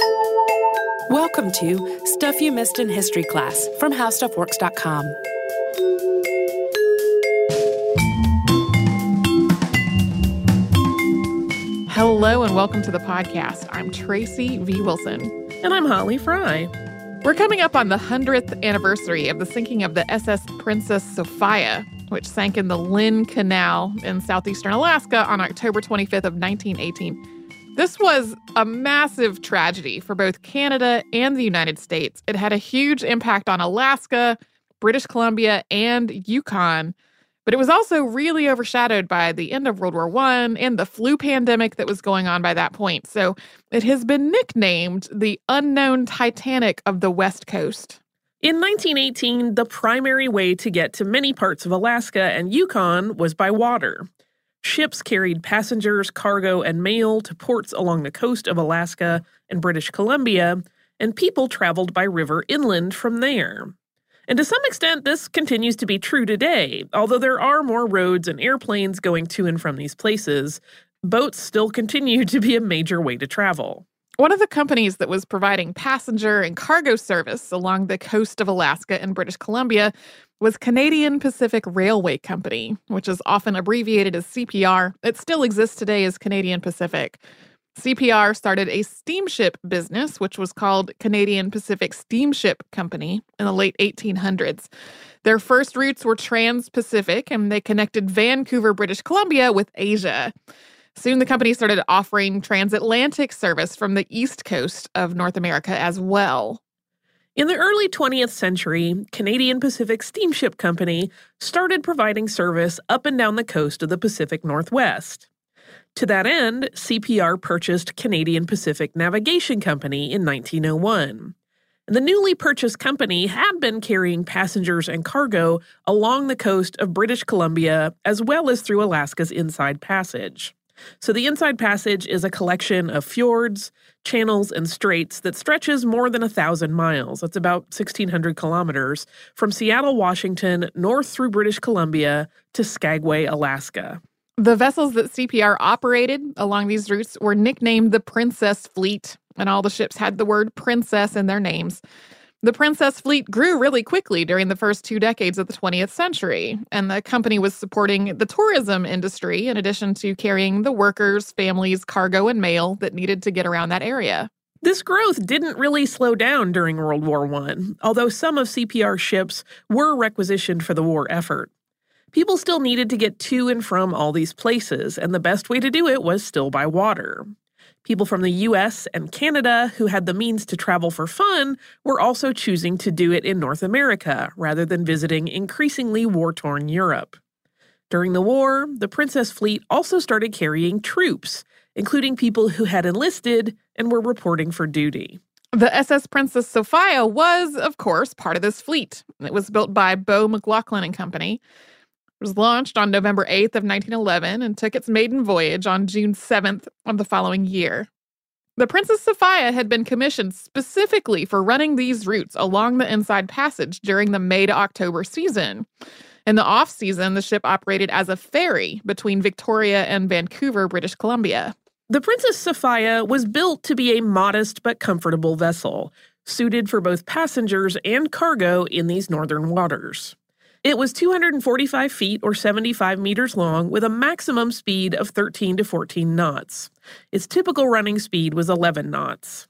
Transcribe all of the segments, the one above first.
Welcome to Stuff You Missed in History class from HowStuffWorks.com. Hello and welcome to the podcast. I'm Tracy V. Wilson. And I'm Holly Fry. We're coming up on the 100th anniversary of the sinking of the SS Princess Sophia, which sank in the Lynn Canal in southeastern Alaska on October 25th of 1918. This was a massive tragedy for both Canada and the United States. It had a huge impact on Alaska, British Columbia, and Yukon. But it was also really overshadowed by the end of World War I and the flu pandemic that was going on by that point. So it has been nicknamed the unknown Titanic of the West Coast. In 1918, the primary way to get to many parts of Alaska and Yukon was by water. Ships carried passengers, cargo, and mail to ports along the coast of Alaska and British Columbia, and people traveled by river inland from there. And to some extent, this continues to be true today. Although there are more roads and airplanes going to and from these places, boats still continue to be a major way to travel. One of the companies that was providing passenger and cargo service along the coast of Alaska and British Columbia was Canadian Pacific Railway Company, which is often abbreviated as CPR. It still exists today as Canadian Pacific. CPR started a steamship business, which was called Canadian Pacific Steamship Company in the late 1800s. Their first routes were trans Pacific, and they connected Vancouver, British Columbia with Asia. Soon the company started offering transatlantic service from the east coast of North America as well. In the early 20th century, Canadian Pacific Steamship Company started providing service up and down the coast of the Pacific Northwest. To that end, CPR purchased Canadian Pacific Navigation Company in 1901. The newly purchased company had been carrying passengers and cargo along the coast of British Columbia as well as through Alaska's Inside Passage. So, the Inside Passage is a collection of fjords, channels, and straits that stretches more than a thousand miles. That's about 1,600 kilometers from Seattle, Washington, north through British Columbia to Skagway, Alaska. The vessels that CPR operated along these routes were nicknamed the Princess Fleet, and all the ships had the word princess in their names. The Princess Fleet grew really quickly during the first two decades of the 20th century, and the company was supporting the tourism industry in addition to carrying the workers, families, cargo, and mail that needed to get around that area. This growth didn't really slow down during World War I, although some of CPR's ships were requisitioned for the war effort. People still needed to get to and from all these places, and the best way to do it was still by water. People from the US and Canada who had the means to travel for fun were also choosing to do it in North America rather than visiting increasingly war torn Europe. During the war, the Princess Fleet also started carrying troops, including people who had enlisted and were reporting for duty. The SS Princess Sophia was, of course, part of this fleet. It was built by Bow McLachlan and Company. Was launched on November 8th of 1911 and took its maiden voyage on June 7th of the following year. The Princess Sophia had been commissioned specifically for running these routes along the Inside Passage during the May to October season. In the off season, the ship operated as a ferry between Victoria and Vancouver, British Columbia. The Princess Sophia was built to be a modest but comfortable vessel, suited for both passengers and cargo in these northern waters. It was 245 feet or 75 meters long with a maximum speed of 13 to 14 knots. Its typical running speed was 11 knots.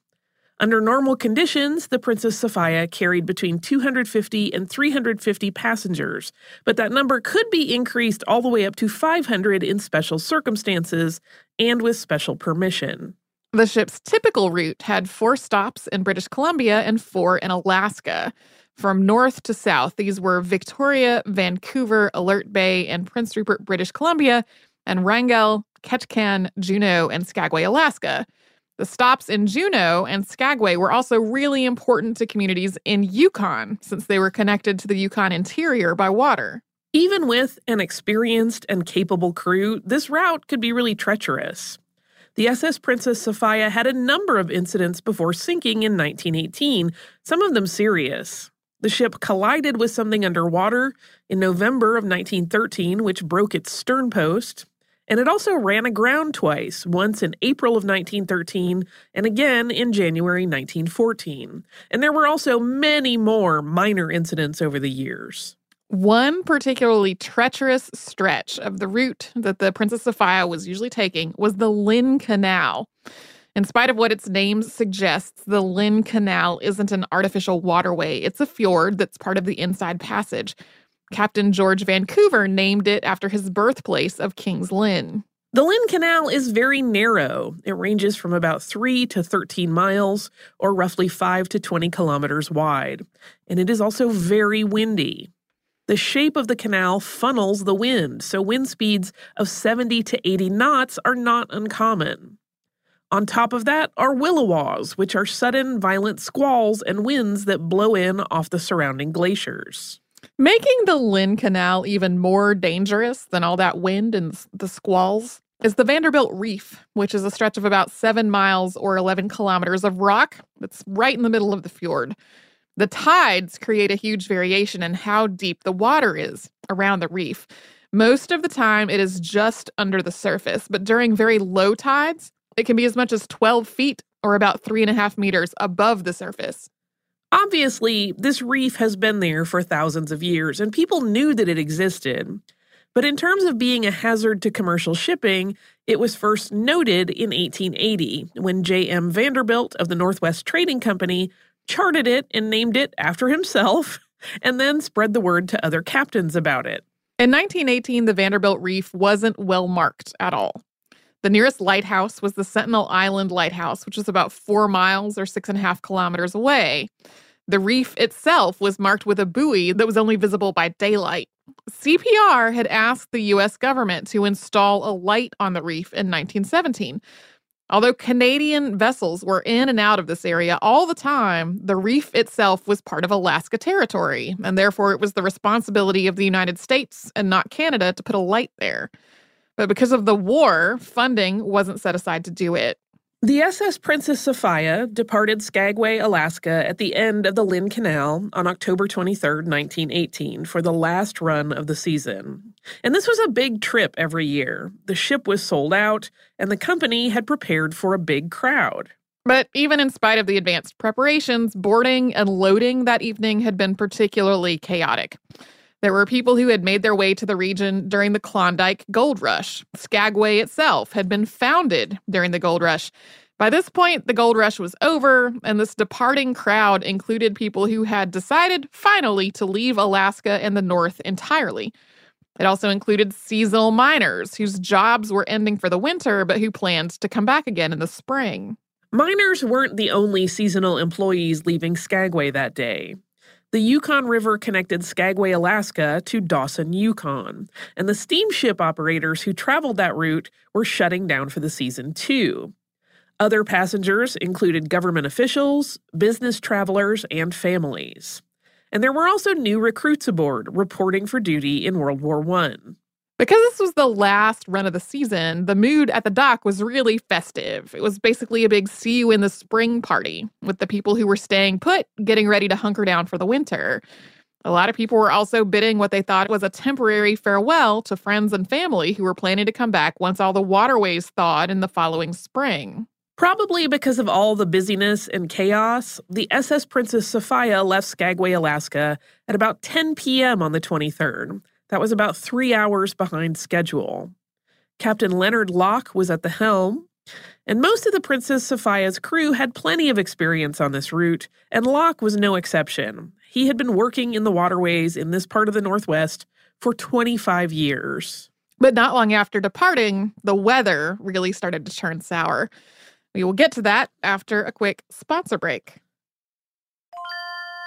Under normal conditions, the Princess Sophia carried between 250 and 350 passengers, but that number could be increased all the way up to 500 in special circumstances and with special permission. The ship's typical route had four stops in British Columbia and four in Alaska. From north to south, these were Victoria, Vancouver, Alert Bay, and Prince Rupert, British Columbia, and Wrangell, Ketchikan, Juneau, and Skagway, Alaska. The stops in Juneau and Skagway were also really important to communities in Yukon since they were connected to the Yukon interior by water. Even with an experienced and capable crew, this route could be really treacherous. The SS Princess Sophia had a number of incidents before sinking in 1918, some of them serious. The ship collided with something underwater in November of 1913, which broke its stern post. And it also ran aground twice, once in April of 1913 and again in January 1914. And there were also many more minor incidents over the years. One particularly treacherous stretch of the route that the Princess Sophia was usually taking was the Lynn Canal. In spite of what its name suggests, the Lynn Canal isn't an artificial waterway. It's a fjord that's part of the Inside Passage. Captain George Vancouver named it after his birthplace of King's Lynn. The Lynn Canal is very narrow. It ranges from about 3 to 13 miles, or roughly 5 to 20 kilometers wide. And it is also very windy. The shape of the canal funnels the wind, so wind speeds of 70 to 80 knots are not uncommon. On top of that are williwaws, which are sudden violent squalls and winds that blow in off the surrounding glaciers. Making the Lynn Canal even more dangerous than all that wind and the squalls is the Vanderbilt Reef, which is a stretch of about seven miles or 11 kilometers of rock that's right in the middle of the fjord. The tides create a huge variation in how deep the water is around the reef. Most of the time, it is just under the surface, but during very low tides, it can be as much as 12 feet or about three and a half meters above the surface. Obviously, this reef has been there for thousands of years, and people knew that it existed. But in terms of being a hazard to commercial shipping, it was first noted in 1880 when J.M. Vanderbilt of the Northwest Trading Company charted it and named it after himself, and then spread the word to other captains about it. In 1918, the Vanderbilt Reef wasn't well marked at all. The nearest lighthouse was the Sentinel Island Lighthouse, which was about four miles or six and a half kilometers away. The reef itself was marked with a buoy that was only visible by daylight. CPR had asked the US government to install a light on the reef in 1917. Although Canadian vessels were in and out of this area all the time, the reef itself was part of Alaska territory, and therefore it was the responsibility of the United States and not Canada to put a light there. But because of the war, funding wasn't set aside to do it. The SS Princess Sophia departed Skagway, Alaska at the end of the Lynn Canal on October 23, 1918, for the last run of the season. And this was a big trip every year. The ship was sold out, and the company had prepared for a big crowd. But even in spite of the advanced preparations, boarding and loading that evening had been particularly chaotic. There were people who had made their way to the region during the Klondike Gold Rush. Skagway itself had been founded during the gold rush. By this point, the gold rush was over, and this departing crowd included people who had decided finally to leave Alaska and the North entirely. It also included seasonal miners whose jobs were ending for the winter, but who planned to come back again in the spring. Miners weren't the only seasonal employees leaving Skagway that day. The Yukon River connected Skagway, Alaska to Dawson, Yukon, and the steamship operators who traveled that route were shutting down for the season too. Other passengers included government officials, business travelers, and families. And there were also new recruits aboard reporting for duty in World War I. Because this was the last run of the season, the mood at the dock was really festive. It was basically a big see you in the spring party, with the people who were staying put getting ready to hunker down for the winter. A lot of people were also bidding what they thought was a temporary farewell to friends and family who were planning to come back once all the waterways thawed in the following spring. Probably because of all the busyness and chaos, the SS Princess Sophia left Skagway, Alaska at about 10 p.m. on the 23rd. That was about three hours behind schedule. Captain Leonard Locke was at the helm, and most of the Princess Sophia's crew had plenty of experience on this route, and Locke was no exception. He had been working in the waterways in this part of the Northwest for 25 years. But not long after departing, the weather really started to turn sour. We will get to that after a quick sponsor break.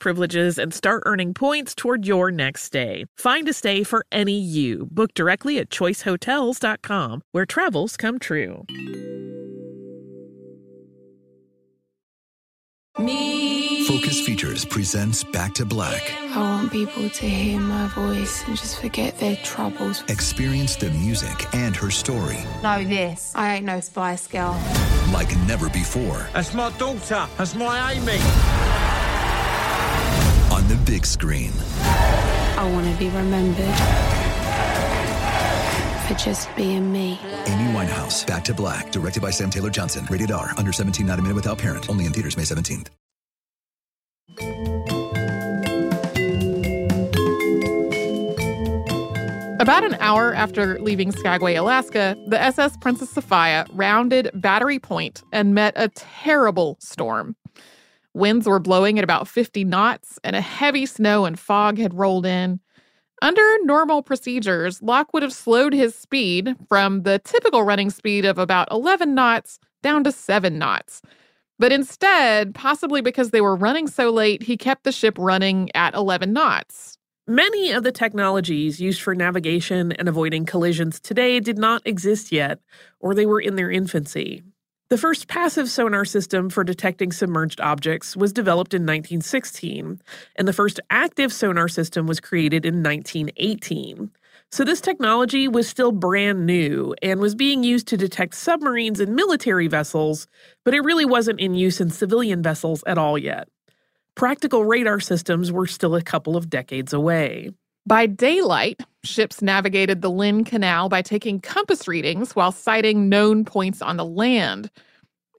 privileges and start earning points toward your next stay. Find a stay for any you. Book directly at choicehotels.com, where travels come true. Me. Focus Features presents Back to Black. I want people to hear my voice and just forget their troubles. Experience the music and her story Know this I ain't no Spice Girl. like never before That's my daughter. That's my Amy. On the big screen. I want to be remembered for just being me. Amy Winehouse, Back to Black, directed by Sam Taylor Johnson. Rated R, under 17, not a minute without parent. Only in theaters May 17th. About an hour after leaving Skagway, Alaska, the SS Princess Sophia rounded Battery Point and met a terrible storm. Winds were blowing at about 50 knots, and a heavy snow and fog had rolled in. Under normal procedures, Locke would have slowed his speed from the typical running speed of about 11 knots down to 7 knots. But instead, possibly because they were running so late, he kept the ship running at 11 knots. Many of the technologies used for navigation and avoiding collisions today did not exist yet, or they were in their infancy. The first passive sonar system for detecting submerged objects was developed in 1916, and the first active sonar system was created in 1918. So, this technology was still brand new and was being used to detect submarines and military vessels, but it really wasn't in use in civilian vessels at all yet. Practical radar systems were still a couple of decades away. By daylight, ships navigated the Lynn Canal by taking compass readings while sighting known points on the land.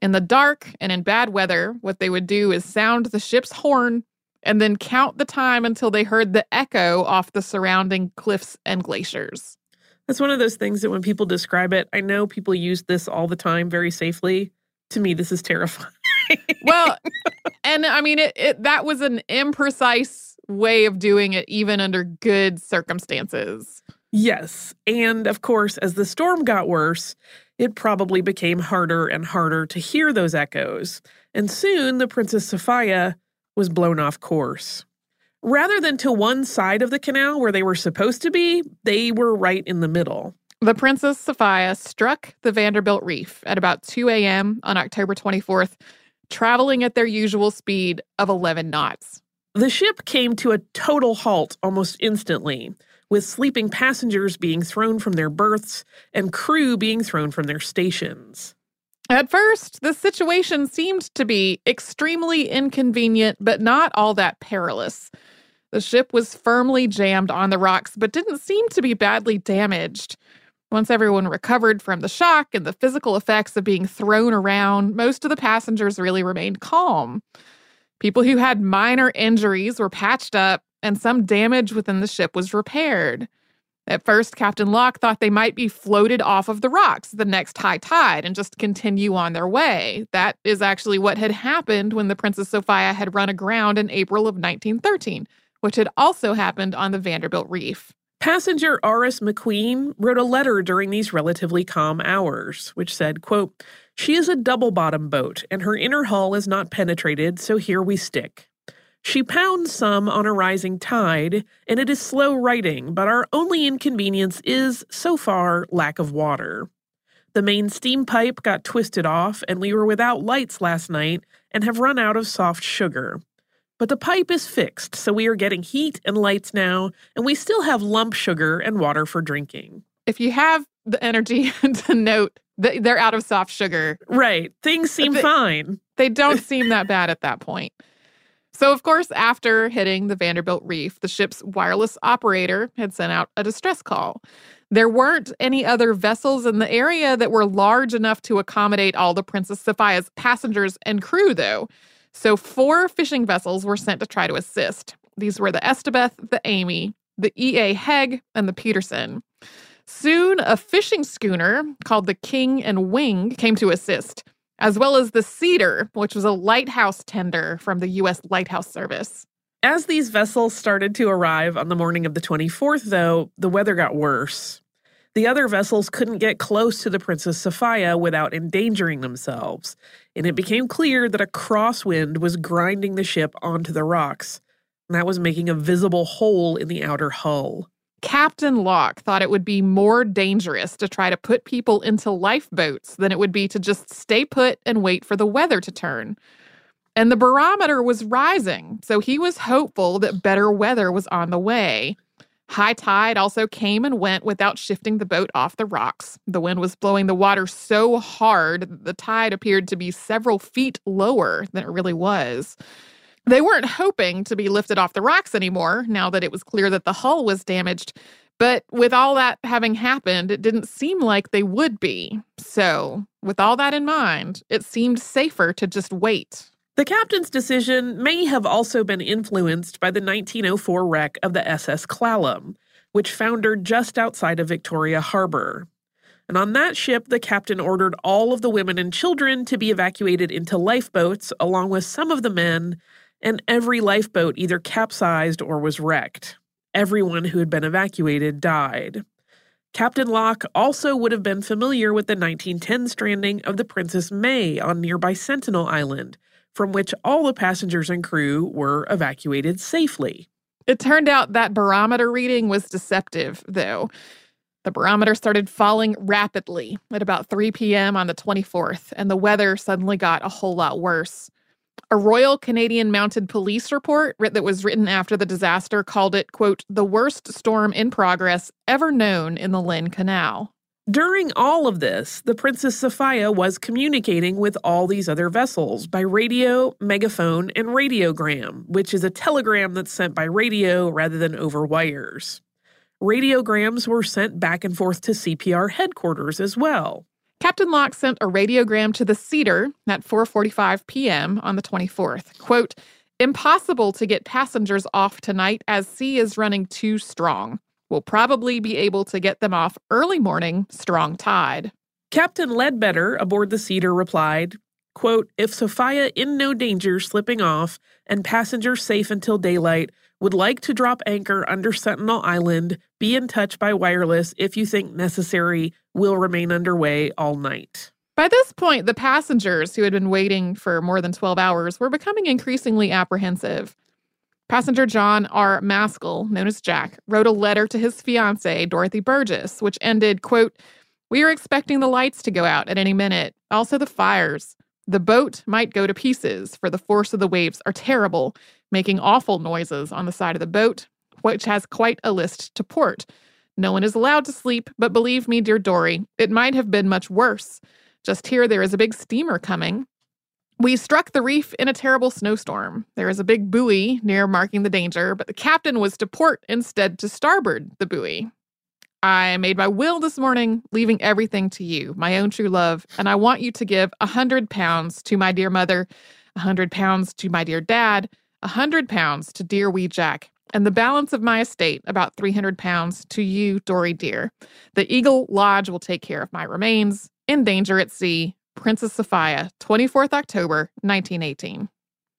In the dark and in bad weather, what they would do is sound the ship's horn and then count the time until they heard the echo off the surrounding cliffs and glaciers. That's one of those things that when people describe it, I know people use this all the time very safely. To me, this is terrifying. Well, and I mean, it, it that was an imprecise way of doing it, even under good circumstances. Yes. And of course, as the storm got worse, it probably became harder and harder to hear those echoes. And soon the Princess Sophia was blown off course. Rather than to one side of the canal where they were supposed to be, they were right in the middle. The Princess Sophia struck the Vanderbilt Reef at about 2 a.m. on October 24th, traveling at their usual speed of 11 knots. The ship came to a total halt almost instantly, with sleeping passengers being thrown from their berths and crew being thrown from their stations. At first, the situation seemed to be extremely inconvenient, but not all that perilous. The ship was firmly jammed on the rocks, but didn't seem to be badly damaged. Once everyone recovered from the shock and the physical effects of being thrown around, most of the passengers really remained calm. People who had minor injuries were patched up, and some damage within the ship was repaired. At first, Captain Locke thought they might be floated off of the rocks the next high tide and just continue on their way. That is actually what had happened when the Princess Sophia had run aground in April of 1913, which had also happened on the Vanderbilt Reef. Passenger Auris McQueen wrote a letter during these relatively calm hours, which said, quote, She is a double bottom boat, and her inner hull is not penetrated, so here we stick. She pounds some on a rising tide, and it is slow righting, but our only inconvenience is, so far, lack of water. The main steam pipe got twisted off, and we were without lights last night and have run out of soft sugar. But the pipe is fixed, so we are getting heat and lights now, and we still have lump sugar and water for drinking. If you have the energy to note that they're out of soft sugar, Right, things uh, seem They- fine. they don't seem that bad at that point. So, of course, after hitting the Vanderbilt Reef, the ship's wireless operator had sent out a distress call. There weren't any other vessels in the area that were large enough to accommodate all the Princess Sophia's passengers and crew, though. So, four fishing vessels were sent to try to assist. These were the Estebeth, the Amy, the E.A. Hegg, and the Peterson. Soon, a fishing schooner called the King and Wing came to assist, as well as the Cedar, which was a lighthouse tender from the U.S. Lighthouse Service. As these vessels started to arrive on the morning of the 24th, though, the weather got worse. The other vessels couldn't get close to the Princess Sophia without endangering themselves, and it became clear that a crosswind was grinding the ship onto the rocks, and that was making a visible hole in the outer hull. Captain Locke thought it would be more dangerous to try to put people into lifeboats than it would be to just stay put and wait for the weather to turn. and the barometer was rising, so he was hopeful that better weather was on the way. High tide also came and went without shifting the boat off the rocks. The wind was blowing the water so hard that the tide appeared to be several feet lower than it really was. They weren't hoping to be lifted off the rocks anymore now that it was clear that the hull was damaged, but with all that having happened, it didn't seem like they would be. So, with all that in mind, it seemed safer to just wait. The captain's decision may have also been influenced by the 1904 wreck of the SS Clallam, which foundered just outside of Victoria Harbor. And on that ship, the captain ordered all of the women and children to be evacuated into lifeboats, along with some of the men, and every lifeboat either capsized or was wrecked. Everyone who had been evacuated died. Captain Locke also would have been familiar with the 1910 stranding of the Princess May on nearby Sentinel Island, from which all the passengers and crew were evacuated safely. It turned out that barometer reading was deceptive, though. The barometer started falling rapidly at about 3 p.m. on the 24th, and the weather suddenly got a whole lot worse. A Royal Canadian Mounted Police report that was written after the disaster called it, quote, the worst storm in progress ever known in the Lynn Canal. During all of this, the Princess Sophia was communicating with all these other vessels by radio, megaphone, and radiogram, which is a telegram that's sent by radio rather than over wires. Radiograms were sent back and forth to CPR headquarters as well. Captain Locke sent a radiogram to the Cedar at 4:45 p.m. on the 24th. Quote, "Impossible to get passengers off tonight as sea is running too strong. We'll probably be able to get them off early morning, strong tide. Captain Ledbetter aboard the Cedar replied, quote, If Sophia in no danger slipping off and passengers safe until daylight, would like to drop anchor under Sentinel Island, be in touch by wireless if you think necessary, will remain underway all night. By this point, the passengers who had been waiting for more than 12 hours were becoming increasingly apprehensive. Passenger John R. Maskell, known as Jack, wrote a letter to his fiancee, Dorothy Burgess, which ended, quote, We are expecting the lights to go out at any minute, also the fires. The boat might go to pieces, for the force of the waves are terrible, making awful noises on the side of the boat, which has quite a list to port. No one is allowed to sleep, but believe me, dear Dory, it might have been much worse. Just here there is a big steamer coming. We struck the reef in a terrible snowstorm. There is a big buoy near marking the danger, but the captain was to port instead to starboard the buoy. I made my will this morning, leaving everything to you, my own true love, and I want you to give a hundred pounds to my dear mother, a hundred pounds to my dear dad, a hundred pounds to dear wee Jack, and the balance of my estate, about 300 pounds, to you, Dory dear. The Eagle Lodge will take care of my remains. In danger at sea, Princess Sophia, 24th October, 1918.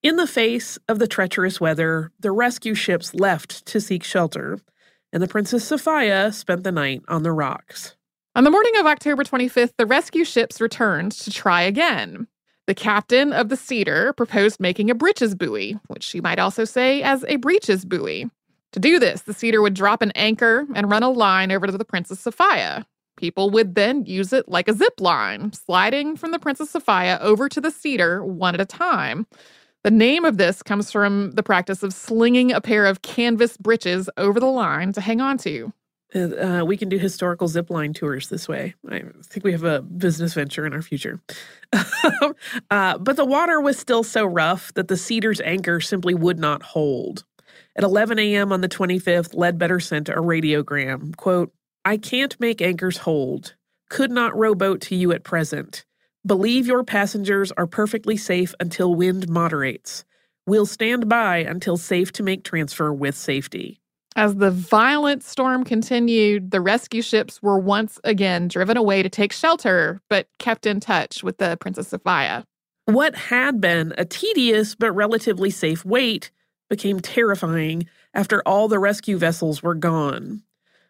In the face of the treacherous weather, the rescue ships left to seek shelter, and the Princess Sophia spent the night on the rocks. On the morning of October 25th, the rescue ships returned to try again. The captain of the Cedar proposed making a breeches buoy, which you might also say as a breeches buoy. To do this, the Cedar would drop an anchor and run a line over to the Princess Sophia, People would then use it like a zip line, sliding from the Princess Sophia over to the cedar one at a time. The name of this comes from the practice of slinging a pair of canvas breeches over the line to hang on to. Uh, we can do historical zip line tours this way. I think we have a business venture in our future. uh, but the water was still so rough that the cedar's anchor simply would not hold. At 11 a.m. on the 25th, Ledbetter sent a radiogram, quote, I can't make anchors hold. Could not row boat to you at present. Believe your passengers are perfectly safe until wind moderates. We'll stand by until safe to make transfer with safety. As the violent storm continued, the rescue ships were once again driven away to take shelter, but kept in touch with the Princess Sophia. What had been a tedious but relatively safe wait became terrifying after all the rescue vessels were gone.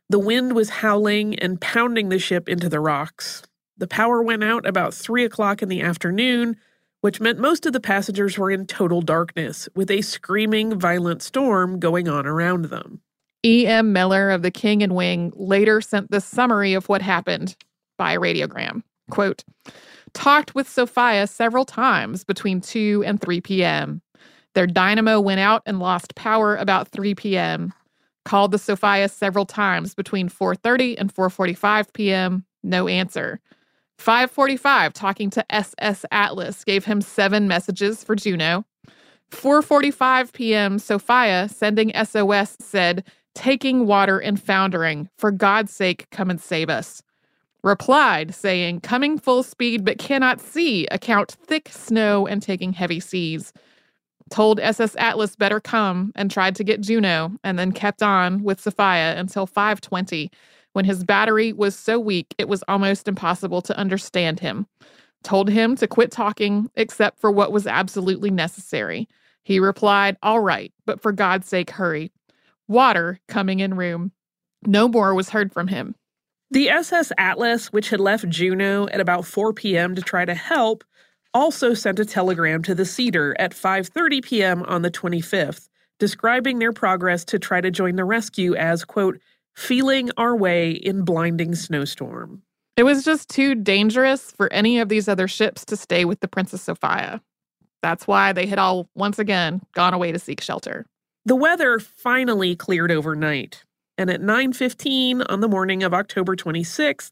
The wind was howling and pounding the ship into the rocks. The power went out about three o'clock in the afternoon, which meant most of the passengers were in total darkness, with a screaming, violent storm going on around them. E.M. Miller of the King and Wing later sent the summary of what happened by radiogram. Quote, talked with Sophia several times between 2 and 3 p.m. Their dynamo went out and lost power about 3 p.m. Called the Sophia several times between 4:30 and 4:45 p.m. No answer. 5:45 talking to SS Atlas gave him 7 messages for Juneau. 4:45 p.m. Sophia sending SOS said, "Taking water and foundering. For God's sake, come and save us." Replied saying, "Coming full speed but cannot see. Account thick snow and taking heavy seas." Told SS Atlas better come and tried to get Juneau and then kept on with Sophia until 5:20 when his battery was so weak it was almost impossible to understand him. Told him to quit talking except for what was absolutely necessary. He replied, All right, but for God's sake, hurry. Water coming in room. No more was heard from him. The SS Atlas, which had left Juneau at about 4 p.m. to try to help, also sent a telegram to the Cedar at 5:30 p.m. on the 25th, describing their progress to try to join the rescue as quote, feeling our way in blinding snowstorm. It was just too dangerous for any of these other ships to stay with the Princess Sophia. That's why they had all once again gone away to seek shelter. The weather finally cleared overnight, and at 9:15 on the morning of October 26th,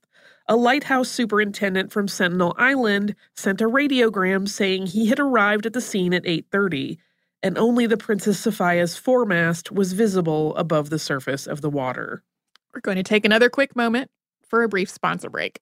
a lighthouse superintendent from Sentinel Island sent a radiogram saying he had arrived at the scene at 8:30 and only the Princess Sophia's foremast was visible above the surface of the water. We're going to take another quick moment for a brief sponsor break.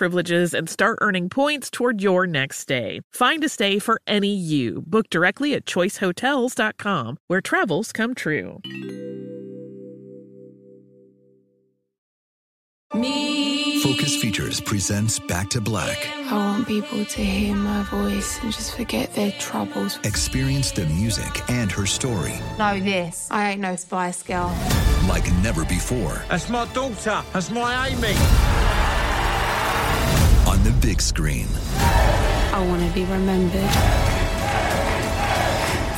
privileges and start earning points toward your next stay. Find a stay for any you. Book directly at choicehotels.com, where travels come true. Focus Features presents Back to Black. I want people to hear my voice and just forget their troubles. Experience the music and her story Know this. I ain't no Spice Girl. like never before That's my daughter. That's my Amy. On the big screen. I want to be remembered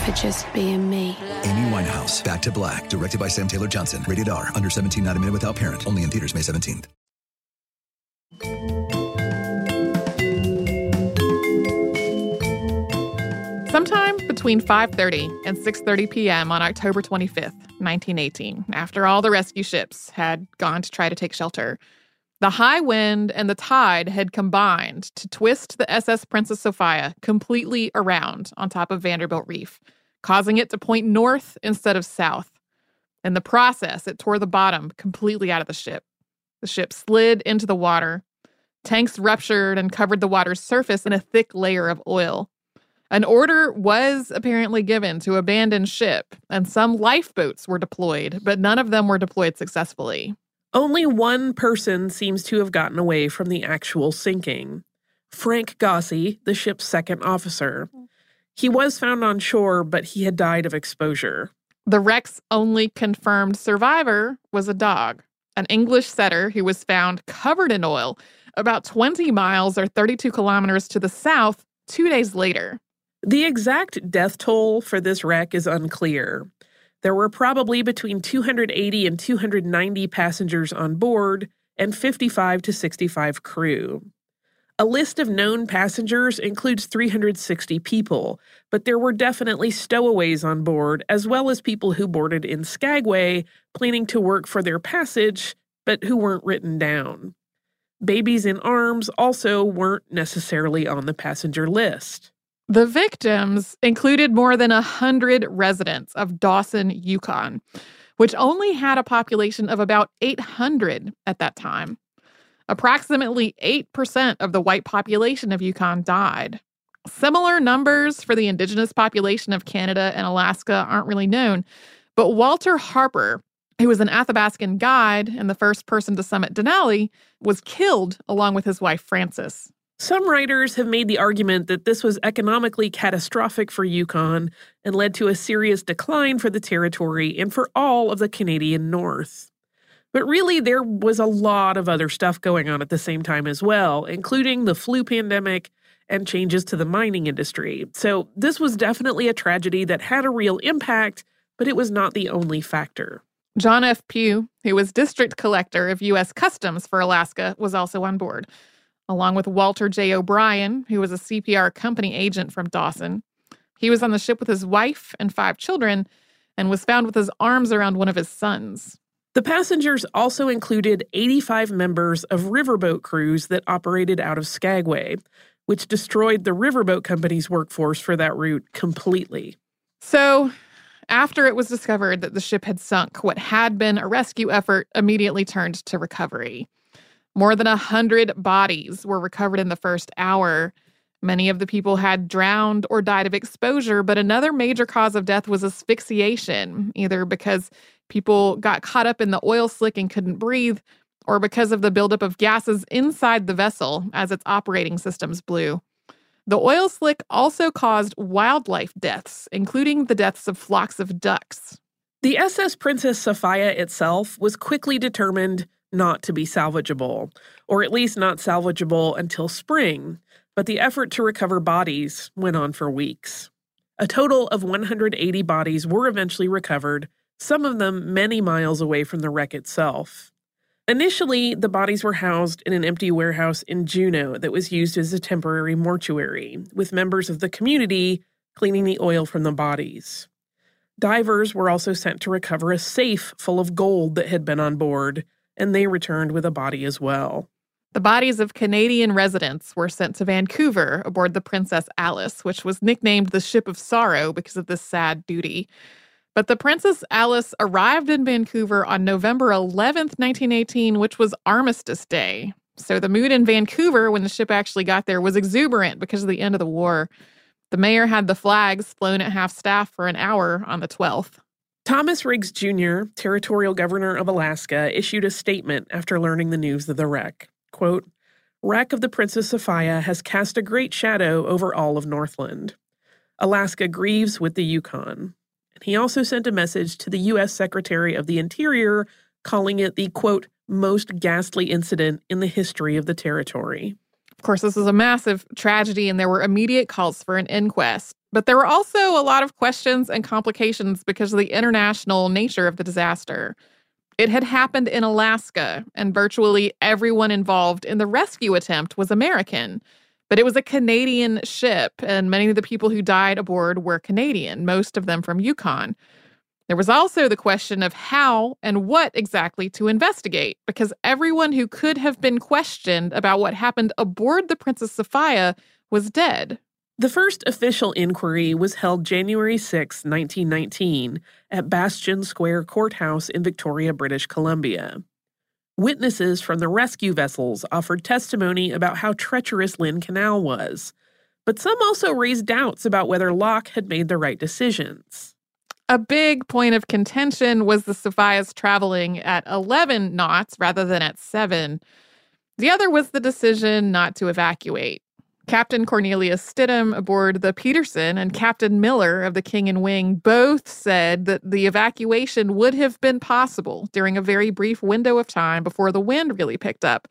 for just being me. Amy Winehouse, Back to Black, directed by Sam Taylor Johnson. Rated R, under 17, not a minute without parent. Only in theaters May 17th. Sometime between 5:30 and 6:30 p.m. on October 25th, 1918, after all the rescue ships had gone to try to take shelter, the high wind and the tide had combined to twist the SS Princess Sophia completely around on top of Vanderbilt Reef, causing it to point north instead of south. In the process, it tore the bottom completely out of the ship. The ship slid into the water. Tanks ruptured and covered the water's surface in a thick layer of oil. An order was apparently given to abandon ship, and some lifeboats were deployed, but none of them were deployed successfully. Only one person seems to have gotten away from the actual sinking Frank Gossi, the ship's second officer. He was found on shore, but he had died of exposure. The wreck's only confirmed survivor was a dog, an English setter who was found covered in oil about 20 miles or 32 kilometers to the south two days later. The exact death toll for this wreck is unclear. There were probably between 280 and 290 passengers on board and 55 to 65 crew. A list of known passengers includes 360 people, but there were definitely stowaways on board, as well as people who boarded in Skagway planning to work for their passage, but who weren't written down. Babies in arms also weren't necessarily on the passenger list. The victims included more than 100 residents of Dawson, Yukon, which only had a population of about 800 at that time. Approximately 8% of the white population of Yukon died. Similar numbers for the indigenous population of Canada and Alaska aren't really known, but Walter Harper, who was an Athabascan guide and the first person to summit Denali, was killed along with his wife Frances. Some writers have made the argument that this was economically catastrophic for Yukon and led to a serious decline for the territory and for all of the Canadian North. But really, there was a lot of other stuff going on at the same time as well, including the flu pandemic and changes to the mining industry. So, this was definitely a tragedy that had a real impact, but it was not the only factor. John F. Pugh, who was district collector of U.S. Customs for Alaska, was also on board, along with Walter J. O'Brien, who was a CPR company agent from Dawson. He was on the ship with his wife and five children and was found with his arms around one of his sons. The passengers also included 85 members of riverboat crews that operated out of Skagway, which destroyed the riverboat company's workforce for that route completely. So, after it was discovered that the ship had sunk, what had been a rescue effort immediately turned to recovery. More than a hundred bodies were recovered in the first hour. Many of the people had drowned or died of exposure, but another major cause of death was asphyxiation, either because people got caught up in the oil slick and couldn't breathe, or because of the buildup of gases inside the vessel as its operating systems blew. The oil slick also caused wildlife deaths, including the deaths of flocks of ducks. The SS Princess Sophia itself was quickly determined not to be salvageable, or at least not salvageable until spring, but the effort to recover bodies went on for weeks. A total of 180 bodies were eventually recovered, some of them many miles away from the wreck itself. Initially, the bodies were housed in an empty warehouse in Juneau that was used as a temporary mortuary, with members of the community cleaning the oil from the bodies. Divers were also sent to recover a safe full of gold that had been on board, and they returned with a body as well. The bodies of Canadian residents were sent to Vancouver aboard the Princess Alice, which was nicknamed the Ship of Sorrow because of this sad duty. But the Princess Alice arrived in Vancouver on November 11th, 1918, which was Armistice Day. So the mood in Vancouver when the ship actually got there was exuberant because of the end of the war. The mayor had the flags flown at half staff for an hour on the 12th. Thomas Riggs Jr., territorial governor of Alaska, issued a statement after learning the news of the wreck. Quote, Wreck of the Princess Sophia has cast a great shadow over all of Northland. Alaska grieves with the Yukon. He also sent a message to the U.S. Secretary of the Interior calling it the quote, most ghastly incident in the history of the territory. Of course, this is a massive tragedy, and there were immediate calls for an inquest. But there were also a lot of questions and complications because of the international nature of the disaster. It had happened in Alaska, and virtually everyone involved in the rescue attempt was American. But it was a Canadian ship, and many of the people who died aboard were Canadian, most of them from Yukon. There was also the question of how and what exactly to investigate, because everyone who could have been questioned about what happened aboard the Princess Sophia was dead. The first official inquiry was held January 6, 1919, at Bastion Square Courthouse in Victoria, British Columbia. Witnesses from the rescue vessels offered testimony about how treacherous Lynn Canal was, but some also raised doubts about whether Locke had made the right decisions. A big point of contention was the Sophia's traveling at 11 knots rather than at 7. The other was the decision not to evacuate. Captain Cornelius Stidham aboard the Peterson and Captain Miller of the King and Wing both said that the evacuation would have been possible during a very brief window of time before the wind really picked up.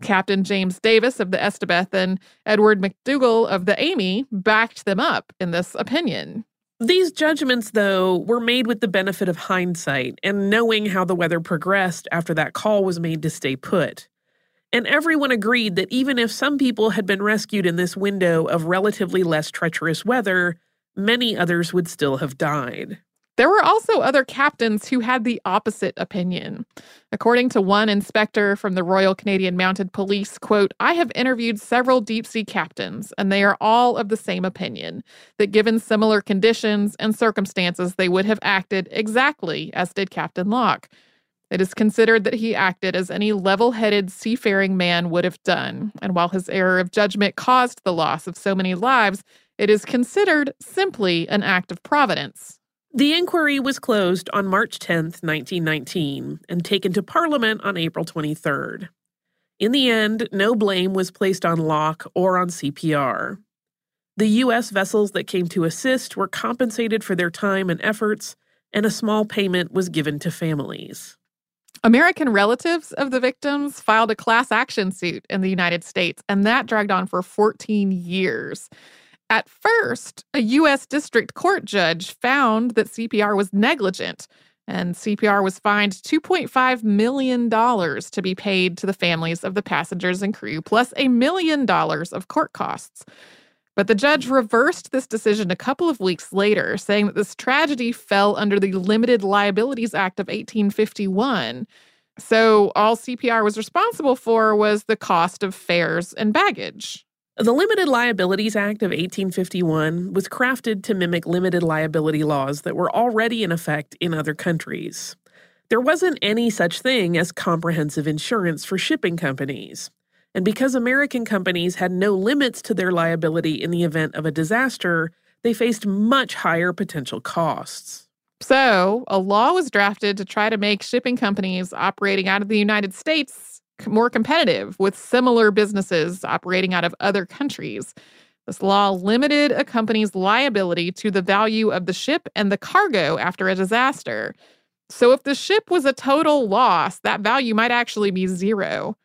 Captain James Davis of the Estebeth and Edward McDougall of the Amy backed them up in this opinion. These judgments, though, were made with the benefit of hindsight and knowing how the weather progressed after that call was made to stay put. And everyone agreed that even if some people had been rescued in this window of relatively less treacherous weather, many others would still have died. There were also other captains who had the opposite opinion. According to one inspector from the Royal Canadian Mounted Police, quote, I have interviewed several deep sea captains, and they are all of the same opinion that given similar conditions and circumstances, they would have acted exactly as did Captain Locke. It is considered that he acted as any level headed seafaring man would have done, and while his error of judgment caused the loss of so many lives, it is considered simply an act of providence. The inquiry was closed on March 10, 1919, and taken to Parliament on April 23rd. In the end, no blame was placed on Locke or on CPR. The U.S. vessels that came to assist were compensated for their time and efforts, and a small payment was given to families. American relatives of the victims filed a class action suit in the United States, and that dragged on for 14 years. At first, a U.S. District Court judge found that CPR was negligent, and CPR was fined $2.5 million to be paid to the families of the passengers and crew, plus a million dollars of court costs. But the judge reversed this decision a couple of weeks later, saying that this tragedy fell under the Limited Liabilities Act of 1851. So all CPR was responsible for was the cost of fares and baggage. The Limited Liabilities Act of 1851 was crafted to mimic limited liability laws that were already in effect in other countries. There wasn't any such thing as comprehensive insurance for shipping companies. And because American companies had no limits to their liability in the event of a disaster, they faced much higher potential costs. So, a law was drafted to try to make shipping companies operating out of the United States more competitive with similar businesses operating out of other countries. This law limited a company's liability to the value of the ship and the cargo after a disaster. So, if the ship was a total loss, that value might actually be zero.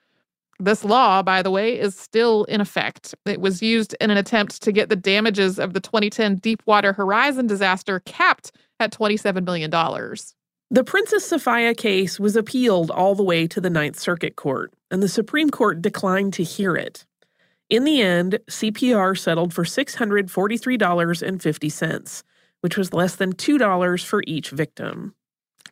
This law, by the way, is still in effect. It was used in an attempt to get the damages of the 2010 Deepwater Horizon disaster capped at $27 million. The Princess Sophia case was appealed all the way to the Ninth Circuit Court, and the Supreme Court declined to hear it. In the end, CPR settled for $643.50, which was less than $2 for each victim.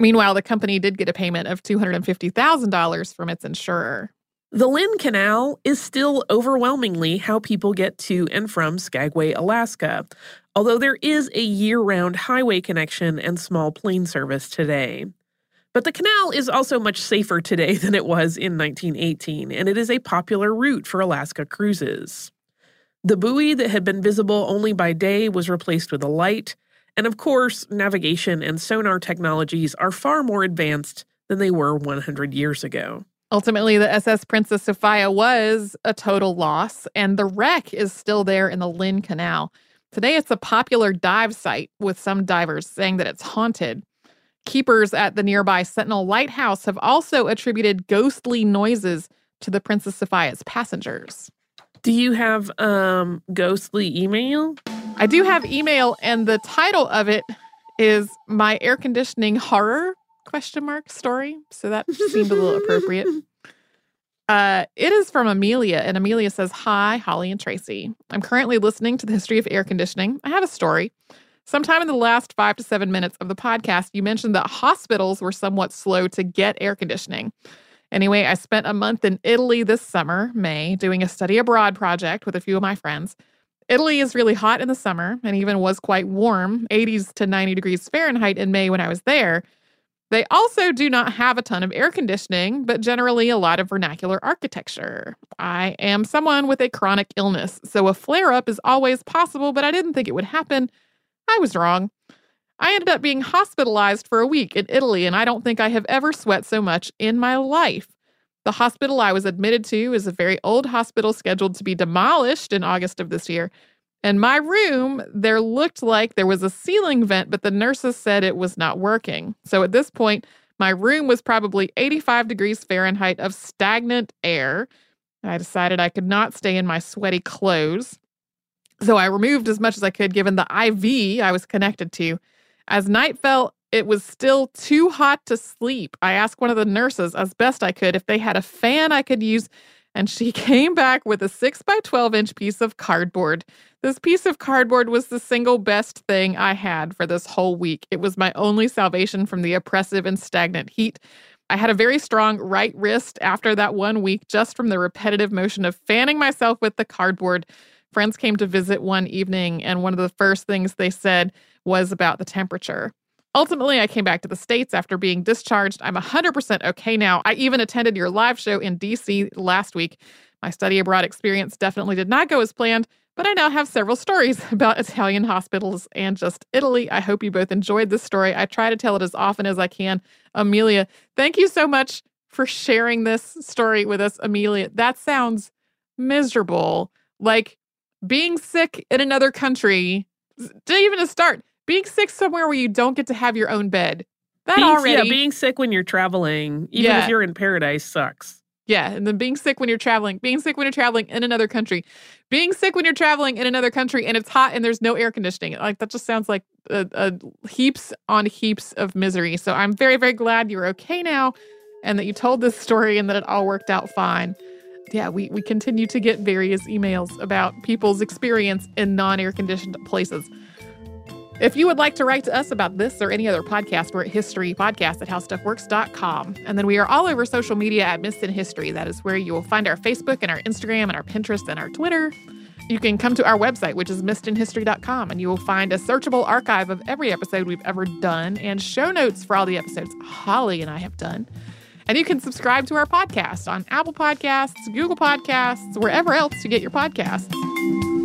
Meanwhile, the company did get a payment of $250,000 from its insurer. The Lynn Canal is still overwhelmingly how people get to and from Skagway, Alaska, although there is a year round highway connection and small plane service today. But the canal is also much safer today than it was in 1918, and it is a popular route for Alaska cruises. The buoy that had been visible only by day was replaced with a light, and of course, navigation and sonar technologies are far more advanced than they were 100 years ago. Ultimately, the SS Princess Sophia was a total loss, and the wreck is still there in the Lynn Canal. Today, it's a popular dive site, with some divers saying that it's haunted. Keepers at the nearby Sentinel Lighthouse have also attributed ghostly noises to the Princess Sophia's passengers. Do you have um ghostly email? I do have email and the title of it is my air conditioning horror question mark story. So that seemed a little appropriate. Uh, it is from Amelia, and Amelia says, Hi, Holly and Tracy. I'm currently listening to the history of air conditioning. I have a story. Sometime in the last five to seven minutes of the podcast, you mentioned that hospitals were somewhat slow to get air conditioning. Anyway, I spent a month in Italy this summer, May, doing a study abroad project with a few of my friends. Italy is really hot in the summer and even was quite warm, 80s to 90 degrees Fahrenheit in May when I was there. They also do not have a ton of air conditioning, but generally a lot of vernacular architecture. I am someone with a chronic illness, so a flare up is always possible, but I didn't think it would happen. I was wrong. I ended up being hospitalized for a week in Italy, and I don't think I have ever sweat so much in my life. The hospital I was admitted to is a very old hospital scheduled to be demolished in August of this year. In my room, there looked like there was a ceiling vent, but the nurses said it was not working. So at this point, my room was probably 85 degrees Fahrenheit of stagnant air. I decided I could not stay in my sweaty clothes. So I removed as much as I could given the IV I was connected to. As night fell, it was still too hot to sleep. I asked one of the nurses, as best I could, if they had a fan I could use, and she came back with a 6 by 12 inch piece of cardboard. This piece of cardboard was the single best thing I had for this whole week. It was my only salvation from the oppressive and stagnant heat. I had a very strong right wrist after that one week just from the repetitive motion of fanning myself with the cardboard. Friends came to visit one evening, and one of the first things they said was about the temperature. Ultimately, I came back to the States after being discharged. I'm 100% okay now. I even attended your live show in DC last week. My study abroad experience definitely did not go as planned, but I now have several stories about Italian hospitals and just Italy. I hope you both enjoyed this story. I try to tell it as often as I can. Amelia, thank you so much for sharing this story with us, Amelia. That sounds miserable. Like being sick in another country, didn't even to start, being sick somewhere where you don't get to have your own bed. That being, already. Yeah, being sick when you're traveling, even yeah. if you're in paradise, sucks. Yeah, and then being sick when you're traveling, being sick when you're traveling in another country, being sick when you're traveling in another country and it's hot and there's no air conditioning. Like that just sounds like a, a heaps on heaps of misery. So I'm very, very glad you're okay now and that you told this story and that it all worked out fine yeah, we, we continue to get various emails about people's experience in non air conditioned places. If you would like to write to us about this or any other podcast, we're at historypodcast at howstuffworks.com. And then we are all over social media at Missed in History. That is where you will find our Facebook and our Instagram and our Pinterest and our Twitter. You can come to our website, which is missedinhistory.com, and you will find a searchable archive of every episode we've ever done and show notes for all the episodes Holly and I have done. And you can subscribe to our podcast on Apple Podcasts, Google Podcasts, wherever else you get your podcasts.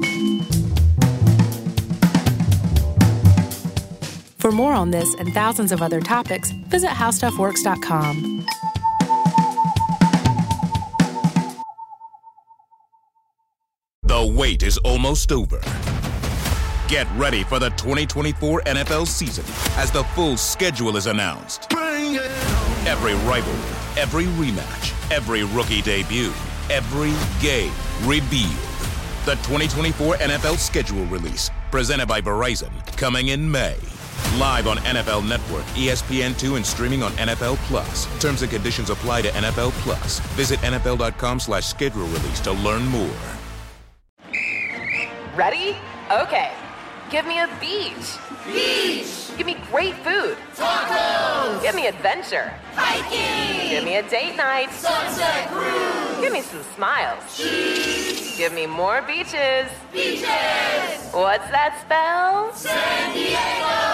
For more on this and thousands of other topics, visit howstuffworks.com. The wait is almost over. Get ready for the 2024 NFL season as the full schedule is announced. Every rivalry, every rematch, every rookie debut, every game revealed. The 2024 NFL schedule release, presented by Verizon, coming in May. Live on NFL Network, ESPN2, and streaming on NFL Plus. Terms and conditions apply to NFL Plus. Visit NFL.com slash schedule release to learn more. Ready? Okay. Give me a beach. Beach! Give me great food. Tacos! Give me adventure. Hiking! Give me a date night. Sunset cruise! Give me some smiles. Cheese! Give me more beaches. Beaches! What's that spell? San Diego!